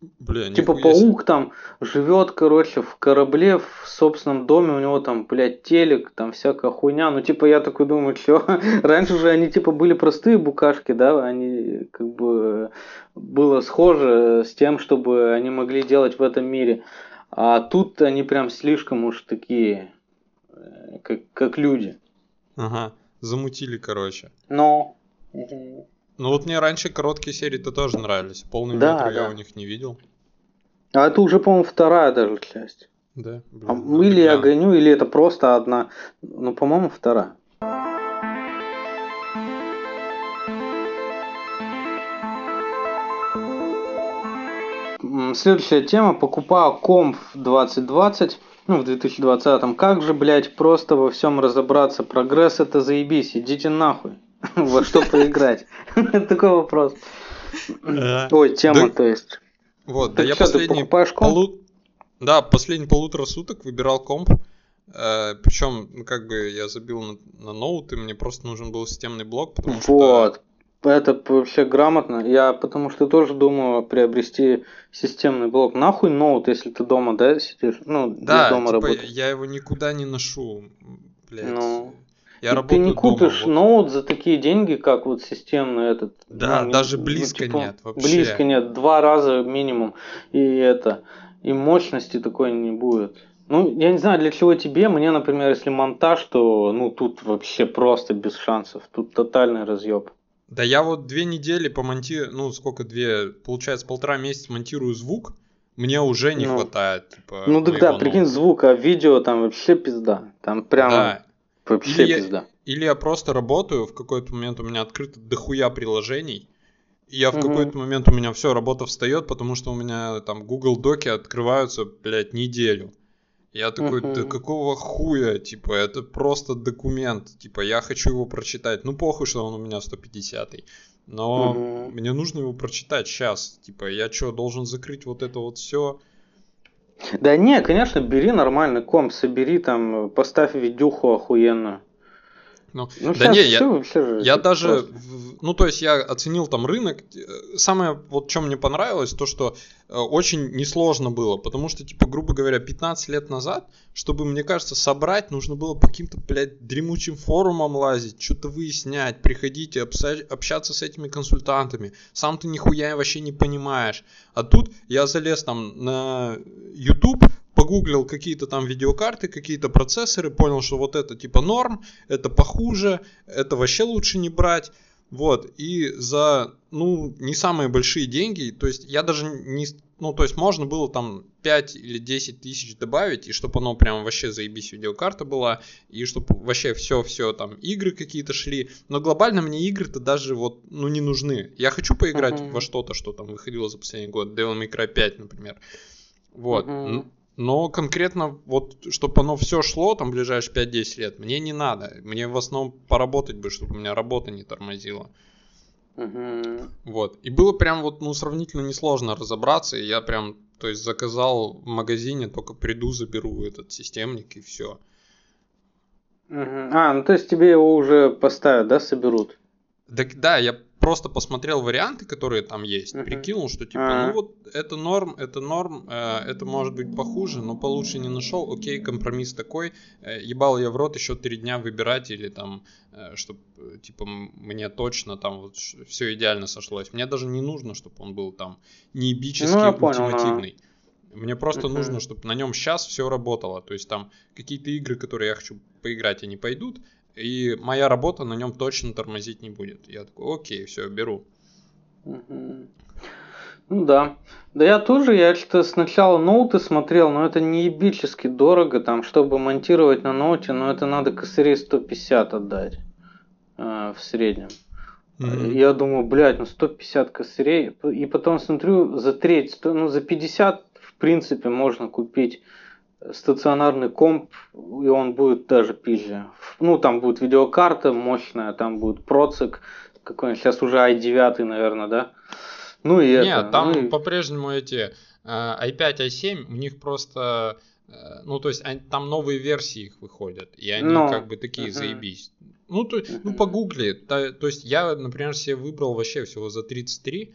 Бля, Типа нихуя себе. паук там живет, короче, в корабле, в собственном доме, у него там, блядь, телек, там всякая хуйня. Ну, типа, я такой думаю, что [LAUGHS] раньше же они, типа, были простые букашки, да, они, как бы, было схоже с тем, чтобы они могли делать в этом мире. А тут они прям слишком уж такие, э, как, как люди. Ага, замутили, короче. Но... Ну вот мне раньше короткие серии-то тоже нравились. Полный Да, метр я да. у них не видел. А это уже, по-моему, вторая даже часть. Да, блин, А, надо или я гоню, или это просто одна. Ну, по-моему, вторая. Следующая тема. Покупаю комп в 2020, ну, в 2020. Как же, блядь, просто во всем разобраться? Прогресс это заебись, идите нахуй. [LAUGHS] Во что поиграть? [LAUGHS] Такой вопрос. Э, Ой, тема, то есть. Вот, да я полу- Да, последние полутора суток выбирал комп. Э, Причем, ну, как бы я забил на, ноут, и мне просто нужен был системный блок, потому что... Вот. Это вообще грамотно. Я потому что тоже думаю приобрести системный блок. Нахуй ноут, если ты дома, да, сидишь? Ну, Да, дома типа, работаешь. я его никуда не ношу, блядь. Ну, я И ты не дома, купишь вот. ноут за такие деньги, как вот системный этот. Да, Ну, даже ну, близко типа, нет вообще. Близко нет, два раза минимум. И это, и мощности такой не будет. Ну, я не знаю, для чего тебе. Мне, например, если монтаж, то ну тут вообще просто без шансов. Тут тотальный разъеб. Да я вот две недели помонтирую, ну сколько две, получается полтора месяца монтирую звук, мне уже не Ну. хватает, типа, Ну да, прикинь, звук, а видео там вообще пизда. Там прям Да. Вообще Или я- пизда. Или я просто работаю, в какой-то момент у меня открыто дохуя приложений, и я в Мгм. какой-то момент у меня все, работа встает, потому что у меня там Google Доки открываются, блядь, неделю. Я такой, да Мгм. какого хуя, типа, это просто документ, типа, я хочу его прочитать. Ну, похуй, что он у меня 150 но Мгм. мне нужно его прочитать сейчас. Типа, я что, должен закрыть вот это вот все? Да не, конечно, бери нормальный комп, собери там, поставь видюху охуенную. Ну, Ну, да не, всё я, же Я даже, просто. ну то есть я оценил там рынок. Самое вот что мне понравилось, то что э, очень несложно было, потому что типа грубо говоря 15 лет назад, чтобы мне кажется собрать, нужно было по каким-то блядь дремучим форумам лазить, что-то выяснять, приходить и общаться с этими консультантами. Сам ты нихуя вообще не понимаешь. А тут я залез там на YouTube, погуглил какие-то там видеокарты, какие-то процессоры, понял, что вот это типа норм, это похуже, это вообще лучше не брать. Вот, и за, ну, не самые большие деньги, то есть я даже не, ну, то есть можно было там 5 или 10 тысяч добавить, и чтобы оно прям вообще заебись видеокарта была, и чтобы вообще все-все там игры какие-то шли, но глобально мне игры-то даже вот, ну, не нужны. Я хочу поиграть Мгм. во что-то, что там выходило за последний год, Devil May Cry 5, например. Вот. Мгм. Но конкретно вот, чтобы оно все шло там ближайшие 5-10 лет, мне не надо. Мне в основном поработать бы, чтобы у меня работа не тормозила. Мгм. Вот. И было прям вот, ну, сравнительно несложно разобраться. И я прям, то есть, заказал в магазине, только приду, заберу этот системник и все. Мгм. А, ну то есть тебе его уже поставят, да, соберут? Так да, я просто посмотрел варианты, которые там есть, Мгм. прикинул, что типа, А. ну вот это норм, это норм, э, это может быть похуже, но получше не нашел, окей, компромисс такой, э, ебал я в рот еще три дня выбирать или там, чтобы типа м- мне точно там вот все идеально сошлось. Мне даже не нужно, чтобы он был там неебически Ну, понял, ультимативный. Мне просто Мгм. нужно, чтобы на нем сейчас все работало. То есть там какие-то игры, которые я хочу поиграть, они пойдут, и моя работа на нем точно тормозить не будет. Я такой, окей, все, беру. Ну да. Да я тоже, я что сначала ноуты смотрел, но это не ебически дорого, там, чтобы монтировать на ноуте, но это надо косарей 150 отдать э, в среднем. Мгм. Я думаю, блядь, ну 150 косарей. И потом смотрю, за треть, ну за 50 в принципе можно купить стационарный комп, и он будет даже пизже. Ну, там будет видеокарта мощная, там будет процик какой-нибудь, сейчас уже i9, наверное, да? Ну и Нет, это. там ну по-прежнему эти э, i5, i7, у них просто, э, ну то есть они- там новые версии их выходят, и они Ну, как бы такие мгм. заебись. Ну, то, ну погугли. То, то есть я, например, себе выбрал вообще всего за 33.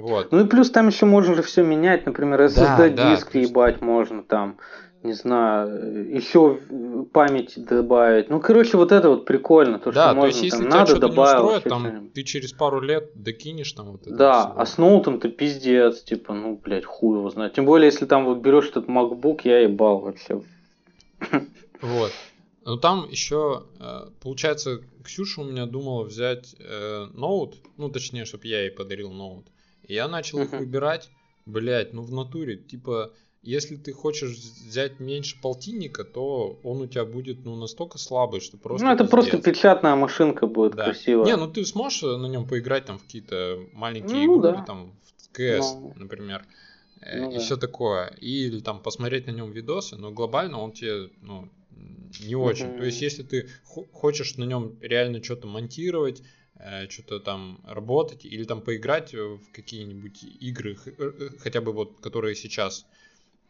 Вот. Ну и плюс там еще можно же все менять, например, Да, SSD да, диск плюс- ебать можно там, не знаю, еще память добавить. Ну, короче, вот это вот прикольно, то, да, что то можно есть если там надо добавил. устроит, там ты через пару лет докинешь там вот это Да, всего. а с ноутом-то пиздец, типа, ну, блядь, хуй его знает. Тем более, если там вот берешь этот MacBook, я ебал вообще. Вот. Но там еще, э, получается, Ксюша у меня думала взять э, ноут, ну точнее, чтобы я ей подарил ноут. Я начал их выбирать, блять, ну в натуре, типа, если ты хочешь взять меньше полтинника, то он у тебя будет ну настолько слабый, что просто. ну, это просто пиздец. печатная машинка будет Да. красивая. Не, ну ты сможешь на нем поиграть там в какие-то маленькие Ну, игры, да. там в КС, Ну. например. э, Ну и да. все такое. Или там посмотреть на нем видосы, но глобально он тебе, ну, не очень. Мгм. То есть, если ты хо- хочешь на нем реально что-то монтировать, что-то там работать, или там поиграть в какие-нибудь игры, э, э, хотя бы вот, которые сейчас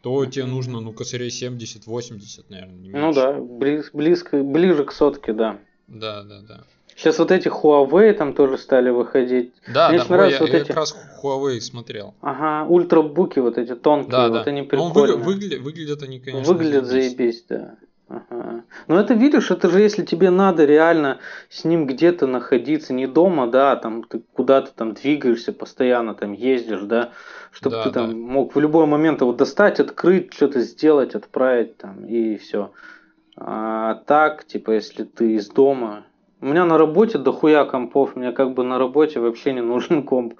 то тебе нужно, ну, косарей 70-80, наверное, не Ну да, близ- близко, ближе к сотке, да. Да, да, да. Сейчас вот эти Huawei там тоже стали выходить. Да, Мне да, очень нравятся я, вот я эти- как раз Huawei смотрел. Ага, ультрабуки вот эти тонкие, Да, вот да. они Ну, вы- прикольные. выгля- выглядят они, конечно, Выглядят заебись, да. Ага. Ну это видишь, это же если тебе надо реально с ним где-то находиться, не дома, да, там ты куда-то там двигаешься постоянно, там ездишь, да, чтобы Да, ты там да. мог в любой момент его достать, открыть, что-то сделать, отправить там и все. А так, типа, если ты из дома, у меня на работе дохуя компов, мне как бы на работе вообще не нужен [LAUGHS] комп.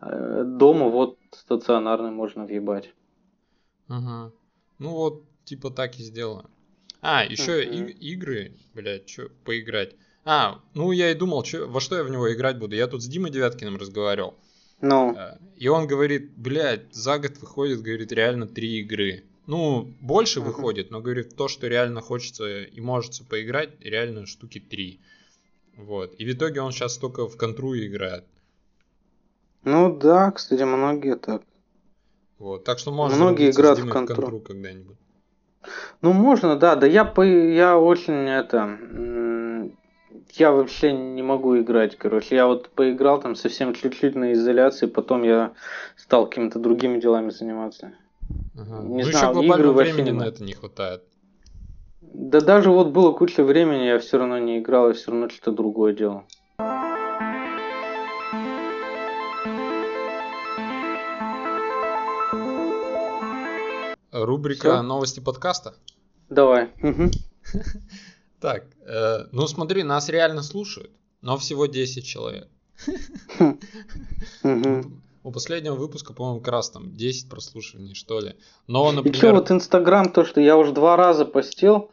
Э, Дома вот стационарный можно въебать. Ага. Ну вот, типа так и сделаю. А, еще Мгм. игры, блядь, что поиграть. А, ну я и думал, чё, во что я в него играть буду. Я тут с Димой Девяткиным разговаривал. Ну, Э, И он говорит, блядь, за год выходит, говорит, реально три игры. Ну, больше Мгм. выходит, но, говорит, то, что реально хочется и может поиграть, реально штуки три. Вот. И в итоге он сейчас только в контру играет. ну да, кстати, многие так. Вот. Так что можно Многие играют в Димой контру. когда-нибудь. Ну, можно, да, да я, по, я очень это, я вообще не могу играть, короче, я вот поиграл там совсем чуть-чуть на изоляции, потом я стал какими-то другими делами заниматься. Ага. Не ну знаю, еще глобального времени не на это не хватает. Да даже вот было куча времени, я все равно не играл, я все равно что-то другое делал. Рубрика Всё? новости подкаста. Давай. Мгм. [LAUGHS] Так, э, ну смотри, нас реально слушают, но всего 10 человек. [LAUGHS] У последнего выпуска, по-моему, как раз там 10 прослушиваний, что ли. Но, И что, например, вот Инстаграм, то, что я уже два раза постил,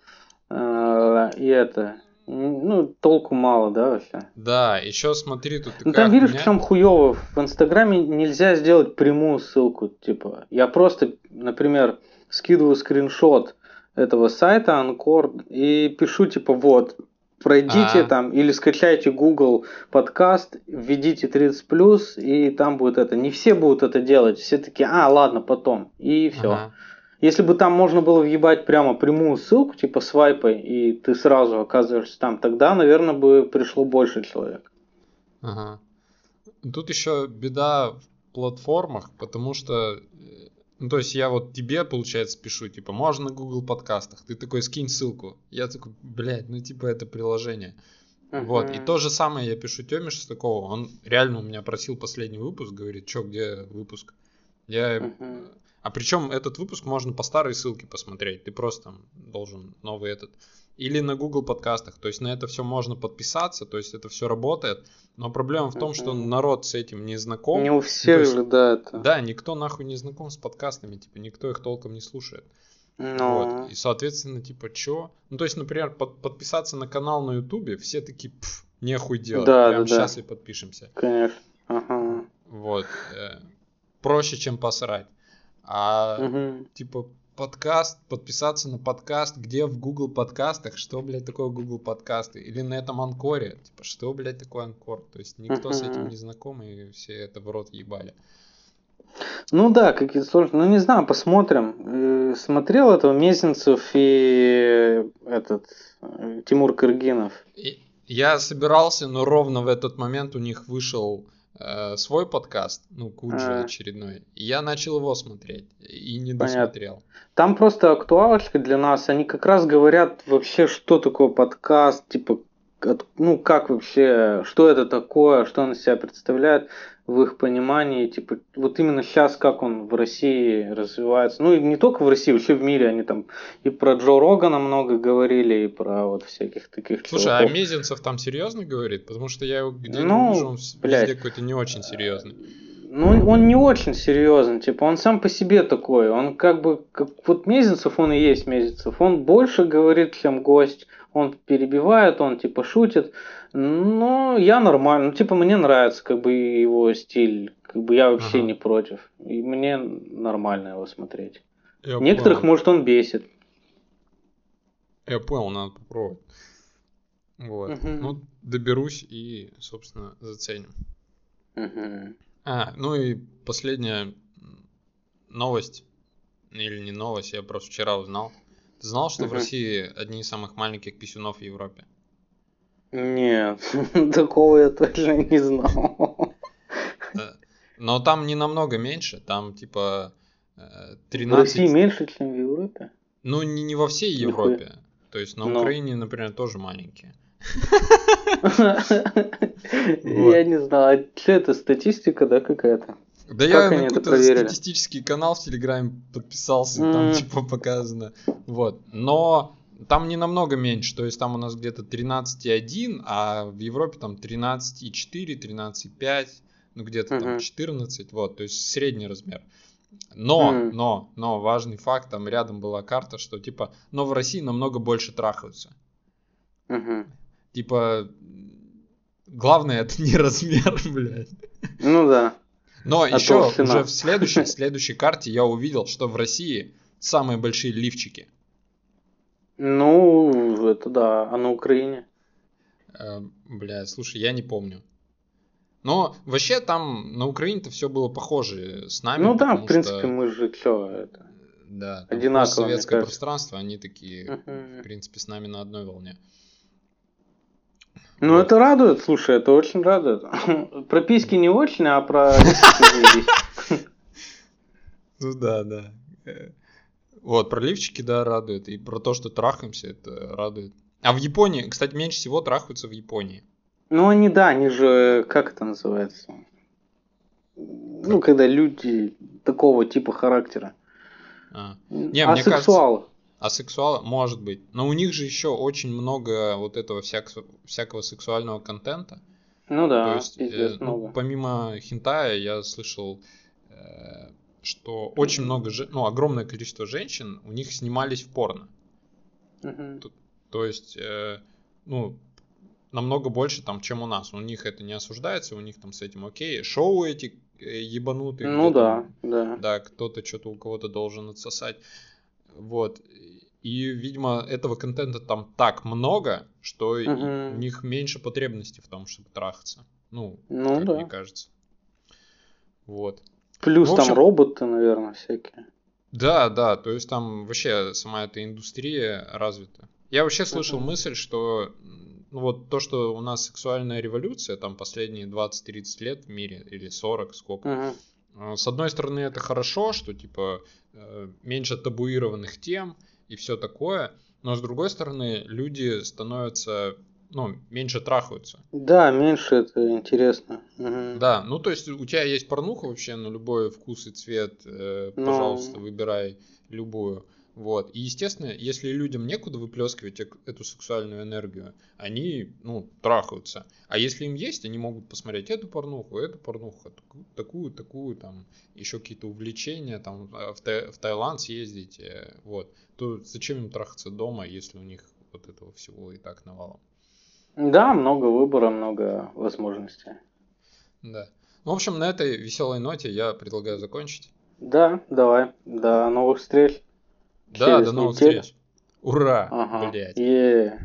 э, и это, ну, толку мало, да, вообще? да, еще смотри, тут Ну там видишь, в чем хуево. В Инстаграме нельзя сделать прямую ссылку. Типа, я просто, например, скидываю скриншот этого сайта Анкор и пишу, типа, вот, пройдите А. там или скачайте Google подкаст, введите 30 и там будет это. Не все будут это делать. Все такие, а, ладно, потом. И все. Если бы там можно было въебать прямо прямую ссылку, типа свайпай, и ты сразу оказываешься там, тогда, наверное, бы пришло больше человек. Ага. Тут еще беда в платформах, потому что, э, ну, то есть я вот тебе, получается, пишу, типа, можно на Google подкастах, ты такой, скинь ссылку. Я такой, блядь, ну, типа, это приложение. Вот, и то же самое я пишу Тёме Шестакову, он реально у меня просил последний выпуск, говорит, чё, где выпуск? Я... Мгм. А причем этот выпуск можно по старой ссылке посмотреть, ты просто там должен новый этот. Или на Google подкастах, то есть на это все можно подписаться, то есть это все работает, но проблема в том, что народ с этим не знаком. Не у всех есть- же, да, это. Да, никто нахуй не знаком с подкастами, типа никто их толком не слушает. Ну, Вот. И, соответственно, типа, чё? Ну, то есть, например, под- подписаться на канал на Ютубе, все такие, пф, нехуй делать. Да, Прям да, да. сейчас и подпишемся. конечно. Ага. Вот. э, проще, чем посрать. А, Мгм. типа, подкаст, подписаться на подкаст, где в Google подкастах, что, блядь, такое Google подкасты? Или на этом Анкоре, типа, что, блядь, такое Анкор? То есть, никто с этим не знаком, и все это в рот ебали. Ну да, какие-то сложные. Ну не знаю, посмотрим. Э, Смотрел этого Мезенцев и этот э, Тимур Кыргинов. И я собирался, но ровно в этот момент у них вышел э, свой подкаст, ну, Куджи А. очередной. И я начал его смотреть и не Понятно. досмотрел. Там просто актуалочка для нас. Они как раз говорят вообще, что такое подкаст, типа, ну как вообще, что это такое, что он из себя представляет в их понимании, типа, вот именно сейчас, как он в России развивается. Ну и не только в России, вообще в мире. Они там и про Джо Рогана много говорили, и про вот всяких таких Слушай, а чуваков. Мезенцев там серьезно говорит? Потому что я его где Ну, вижу, он блядь. везде какой-то не очень серьезный. Ну, он- он не очень серьезный, типа, он сам по себе такой, он как бы, как, вот Мезенцев, он и есть Мезенцев, он больше говорит, чем гость, он перебивает, он типа шутит, но я нормально, ну, типа, мне нравится, как бы, его стиль, как бы, я вообще Ага. не против, и мне нормально его смотреть. Я Некоторых, понял. может, он бесит. Я понял, надо попробовать. Вот. Мгм. Ну, доберусь и, собственно, заценим. Мгм. А, ну и последняя новость. Или не новость, я просто вчера узнал. Ты знал, что в Мгм. России одни из самых маленьких писюнов в Европе? Нет, [LAUGHS] такого я точно не знал. Но там не намного меньше, там типа э, В 13... России меньше, чем в Европе? Ну, не, не во всей Нихуя. Европе. То есть на Ну. Украине, например, тоже маленькие. [LAUGHS] Я не знаю, а что это, статистика, да, какая-то? Да Как я на какой-то статистический канал в Телеграме подписался, и там типа показано. Вот. Но там не намного меньше, то есть там у нас где-то 13,1, а в Европе там 13,4, 13,5, ну где-то там Мгм. 14, вот, то есть средний размер. Но, Мгм. но, но важный факт, там рядом была карта, что типа, но в России намного больше трахаются. Мгм. Типа, главное это не [LAUGHS] размер, блядь. Ну да. Но А еще уже в следующей, следующей карте я увидел, что в России самые большие лифчики. Ну, это да, а на Украине? Э, бля, слушай, я не помню. Но вообще там на Украине-то все было похоже с нами. Ну да, в принципе, что, мы же что, это... да, одинаково, советское пространство, они такие, в Мгм. принципе, с нами на одной волне. Ну Вот. это радует, слушай, это очень радует. [LAUGHS] Про письки не очень, а про. [LAUGHS] Ну да, да. Э, Вот, про лифчики, да, радует. И про то, что трахаемся, это радует. А в Японии, кстати, меньше всего трахаются в Японии. Ну они, да, они же, как это называется? Ну, когда люди такого типа характера. А. Не, мне Асексуалы. А сексуал, может быть. Но у них же еще очень много вот этого всяк- всякого сексуального контента. Ну да, То есть, э, пиздец ну, много. помимо хентая, я слышал, э, что очень много, ну, огромное количество женщин у них снимались в порно. Мгм. То есть, э, ну, намного больше там, чем у нас. У них это не осуждается, у них там с этим окей. Шоу эти э, ебанутые. Ну да, да. да, кто-то что-то у кого-то должен отсосать. Вот. И, видимо, этого контента там так много, что Мгм. у них меньше потребности в том, чтобы трахаться. Ну, Ну как да. мне кажется. Вот. Плюс общем- там роботы, наверное, всякие. Да, да, то есть там вообще сама эта индустрия развита. Я вообще слышал Мгм. мысль, что ну вот то, что у нас сексуальная революция, там последние 20-30 лет в мире, или 40, сколько, Мгм. А, С одной стороны, это хорошо, что типа э, меньше табуированных тем и все такое, но с другой стороны, люди становятся, ну, меньше трахаются. Да, меньше это интересно. Мгм. Да, ну то есть у тебя есть порнуха вообще на любой вкус и цвет, э, Ну. пожалуйста, выбирай любую. Вот. И, естественно, если людям некуда выплескивать эту сексуальную энергию, они, ну, трахаются. А если им есть, они могут посмотреть эту порнуху, эту порнуху, таку- такую, такую, там, еще какие-то увлечения, там, э, в, Тай- в Таиланд съездить, э, вот. То зачем им трахаться дома, если у них вот этого всего и так навалом? Да, много выбора, много возможностей. Да. Ну, в общем, на этой веселой ноте я предлагаю закончить. Да, давай. До новых встреч. Да, до новых встреч. Ура, Ага. блядь. Е.